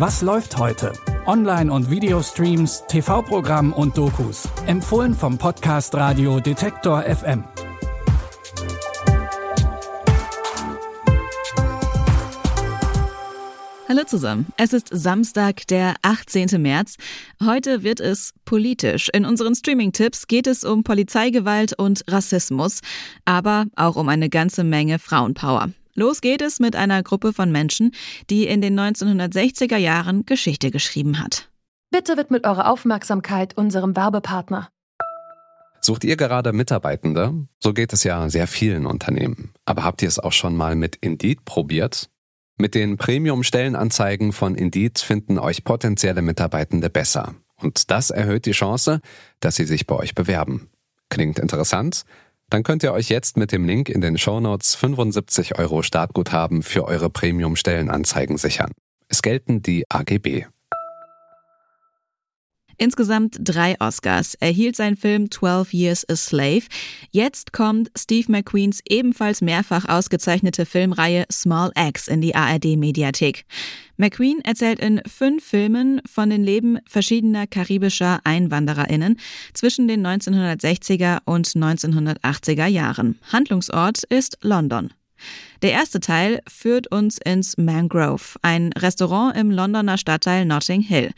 Was läuft heute? Online- und Videostreams, TV-Programm und Dokus. Empfohlen vom Podcast Radio Detektor FM. Hallo zusammen. Es ist Samstag, der 18. März. Heute wird es politisch. In unseren Streaming-Tipps geht es um Polizeigewalt und Rassismus, aber auch um eine ganze Menge Frauenpower. Los geht es mit einer Gruppe von Menschen, die in den 1960er Jahren Geschichte geschrieben hat. Bitte widmet eure Aufmerksamkeit unserem Werbepartner. Sucht ihr gerade Mitarbeitende? So geht es ja sehr vielen Unternehmen. Aber habt ihr es auch schon mal mit Indeed probiert? Mit den Premium-Stellenanzeigen von Indeed finden euch potenzielle Mitarbeitende besser. Und das erhöht die Chance, dass sie sich bei euch bewerben. Klingt interessant? Dann könnt ihr euch jetzt mit dem Link in den Shownotes 75 Euro Startguthaben für eure Premium-Stellenanzeigen sichern. Es gelten die AGB. Insgesamt drei Oscars erhielt sein Film 12 Years a Slave. Jetzt kommt Steve McQueens ebenfalls mehrfach ausgezeichnete Filmreihe Small Axe in die ARD-Mediathek. McQueen erzählt in fünf Filmen von den Leben verschiedener karibischer EinwandererInnen zwischen den 1960er und 1980er Jahren. Handlungsort ist London. Der erste Teil führt uns ins Mangrove, ein Restaurant im Londoner Stadtteil Notting Hill.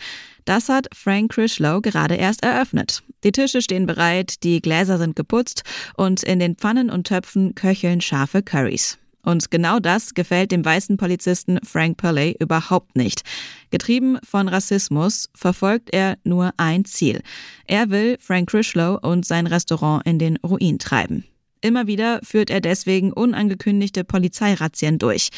Das hat Frank Crislow gerade erst eröffnet. Die Tische stehen bereit, die Gläser sind geputzt und in den Pfannen und Töpfen köcheln scharfe Curries. Und genau das gefällt dem weißen Polizisten Frank Purley überhaupt nicht. Getrieben von Rassismus verfolgt er nur ein Ziel. Er will Frank Crislow und sein Restaurant in den Ruin treiben. Immer wieder führt er deswegen unangekündigte Polizeirazzien durch.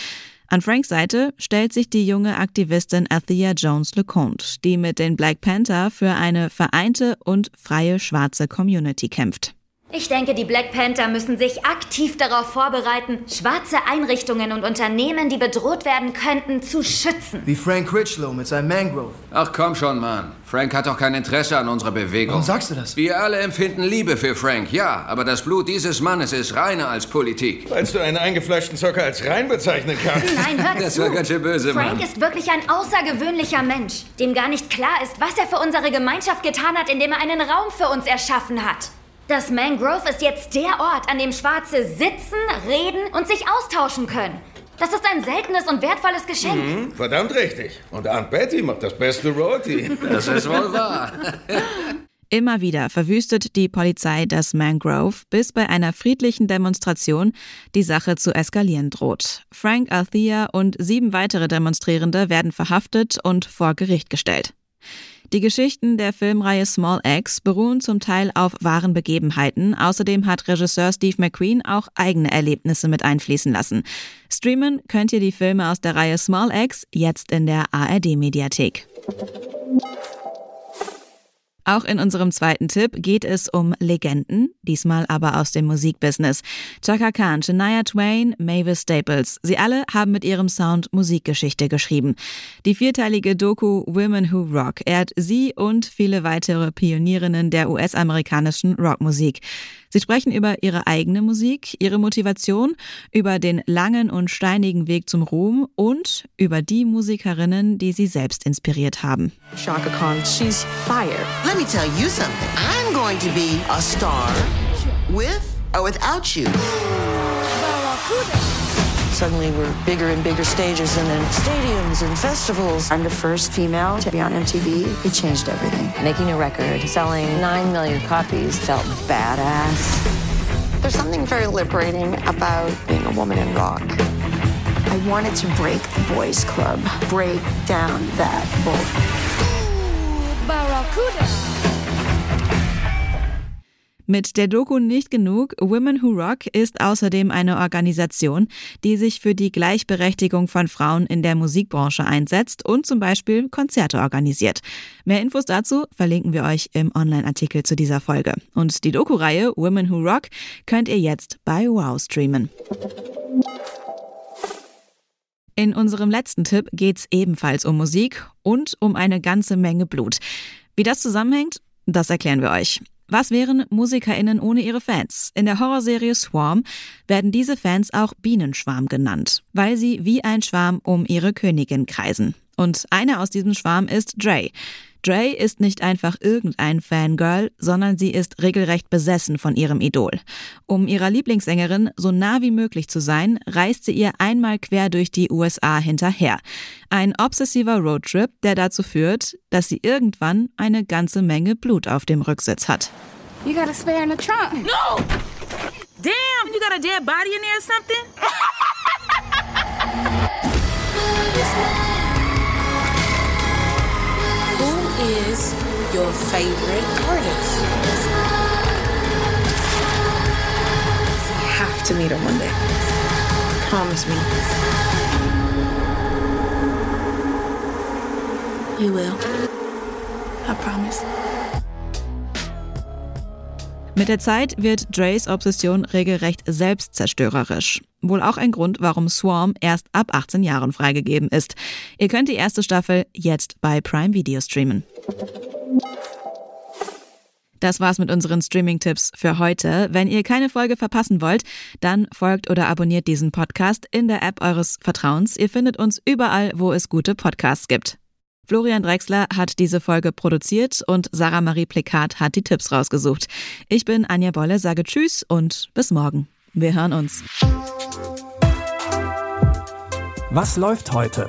An Franks Seite stellt sich die junge Aktivistin Athea Jones LeConte, die mit den Black Panther für eine vereinte und freie schwarze Community kämpft. Ich denke, die Black Panther müssen sich aktiv darauf vorbereiten, schwarze Einrichtungen und Unternehmen, die bedroht werden könnten, zu schützen. Wie Frank Critchlow mit seinem Mangrove. Ach komm schon, Mann. Frank hat doch kein Interesse an unserer Bewegung. Warum sagst du das? Wir alle empfinden Liebe für Frank, ja. Aber das Blut dieses Mannes ist reiner als Politik. Weil du einen eingefleischten Zocker als rein bezeichnen kannst. Nein, hör Das war ganz schön böse, Frank Mann. ist wirklich ein außergewöhnlicher Mensch, dem gar nicht klar ist, was er für unsere Gemeinschaft getan hat, indem er einen Raum für uns erschaffen hat. Das Mangrove ist jetzt der Ort, an dem Schwarze sitzen, reden und sich austauschen können. Das ist ein seltenes und wertvolles Geschenk. Hm, verdammt richtig. Und Aunt Betty macht das beste Roti. Das ist wohl wahr. Immer wieder verwüstet die Polizei das Mangrove, bis bei einer friedlichen Demonstration die Sache zu eskalieren droht. Frank Althea und sieben weitere Demonstrierende werden verhaftet und vor Gericht gestellt. Die Geschichten der Filmreihe Small Axe beruhen zum Teil auf wahren Begebenheiten. Außerdem hat Regisseur Steve McQueen auch eigene Erlebnisse mit einfließen lassen. Streamen könnt ihr die Filme aus der Reihe Small Axe jetzt in der ARD-Mediathek. Auch in unserem zweiten Tipp geht es um Legenden, diesmal aber aus dem Musikbusiness. Chaka Khan, Shania Twain, Mavis Staples, sie alle haben mit ihrem Sound Musikgeschichte geschrieben. Die vierteilige Doku Women Who Rock ehrt sie und viele weitere Pionierinnen der US-amerikanischen Rockmusik. Sie sprechen über ihre eigene Musik, ihre Motivation, über den langen und steinigen Weg zum Ruhm und über die Musikerinnen, die sie selbst inspiriert haben. Shaka Khan, she's fire. Let me tell you something. I'm going to be a star with or without you. Suddenly we're bigger and bigger stages and then stadiums and festivals. I'm the first female to be on MTV. It changed everything. Making a record, selling 9 million copies felt badass. There's something very liberating about being a woman in rock. I wanted to break the boys club, break down that bull. Barracuda. Mit der Doku nicht genug. Women Who Rock ist außerdem eine Organisation, die sich für die Gleichberechtigung von Frauen in der Musikbranche einsetzt und zum Beispiel Konzerte organisiert. Mehr Infos dazu verlinken wir euch im Online-Artikel zu dieser Folge. Und die Doku-Reihe Women Who Rock könnt ihr jetzt bei Wow streamen. In unserem letzten Tipp geht's ebenfalls um Musik und um eine ganze Menge Blut. Wie das zusammenhängt, das erklären wir euch. Was wären MusikerInnen ohne ihre Fans? In der Horrorserie Swarm werden diese Fans auch Bienenschwarm genannt, weil sie wie ein Schwarm um ihre Königin kreisen. Und einer aus diesem Schwarm ist Dre. Dre ist nicht einfach irgendein Fangirl, sondern sie ist regelrecht besessen von ihrem Idol. Um ihrer Lieblingssängerin so nah wie möglich zu sein, reist sie ihr einmal quer durch die USA hinterher. Ein obsessiver Roadtrip, der dazu führt, dass sie irgendwann eine ganze Menge Blut auf dem Rücksitz hat. You got a spare in the trunk. No! Damn, you got a dead body in there or something? your favorite artist? You have to meet her one day. Promise me. You will. I promise. Mit der Zeit wird Dreys Obsession regelrecht selbstzerstörerisch. Wohl auch ein Grund, warum Swarm erst ab 18 Jahren freigegeben ist. Ihr könnt die erste Staffel jetzt bei Prime Video streamen. Das war's mit unseren Streaming-Tipps für heute. Wenn ihr keine Folge verpassen wollt, dann folgt oder abonniert diesen Podcast in der App eures Vertrauens. Ihr findet uns überall, wo es gute Podcasts gibt. Florian Drexler hat diese Folge produziert und Sarah Marie Plikat hat die Tipps rausgesucht. Ich bin Anja Bolle, sage Tschüss und bis morgen. Wir hören uns. Was läuft heute?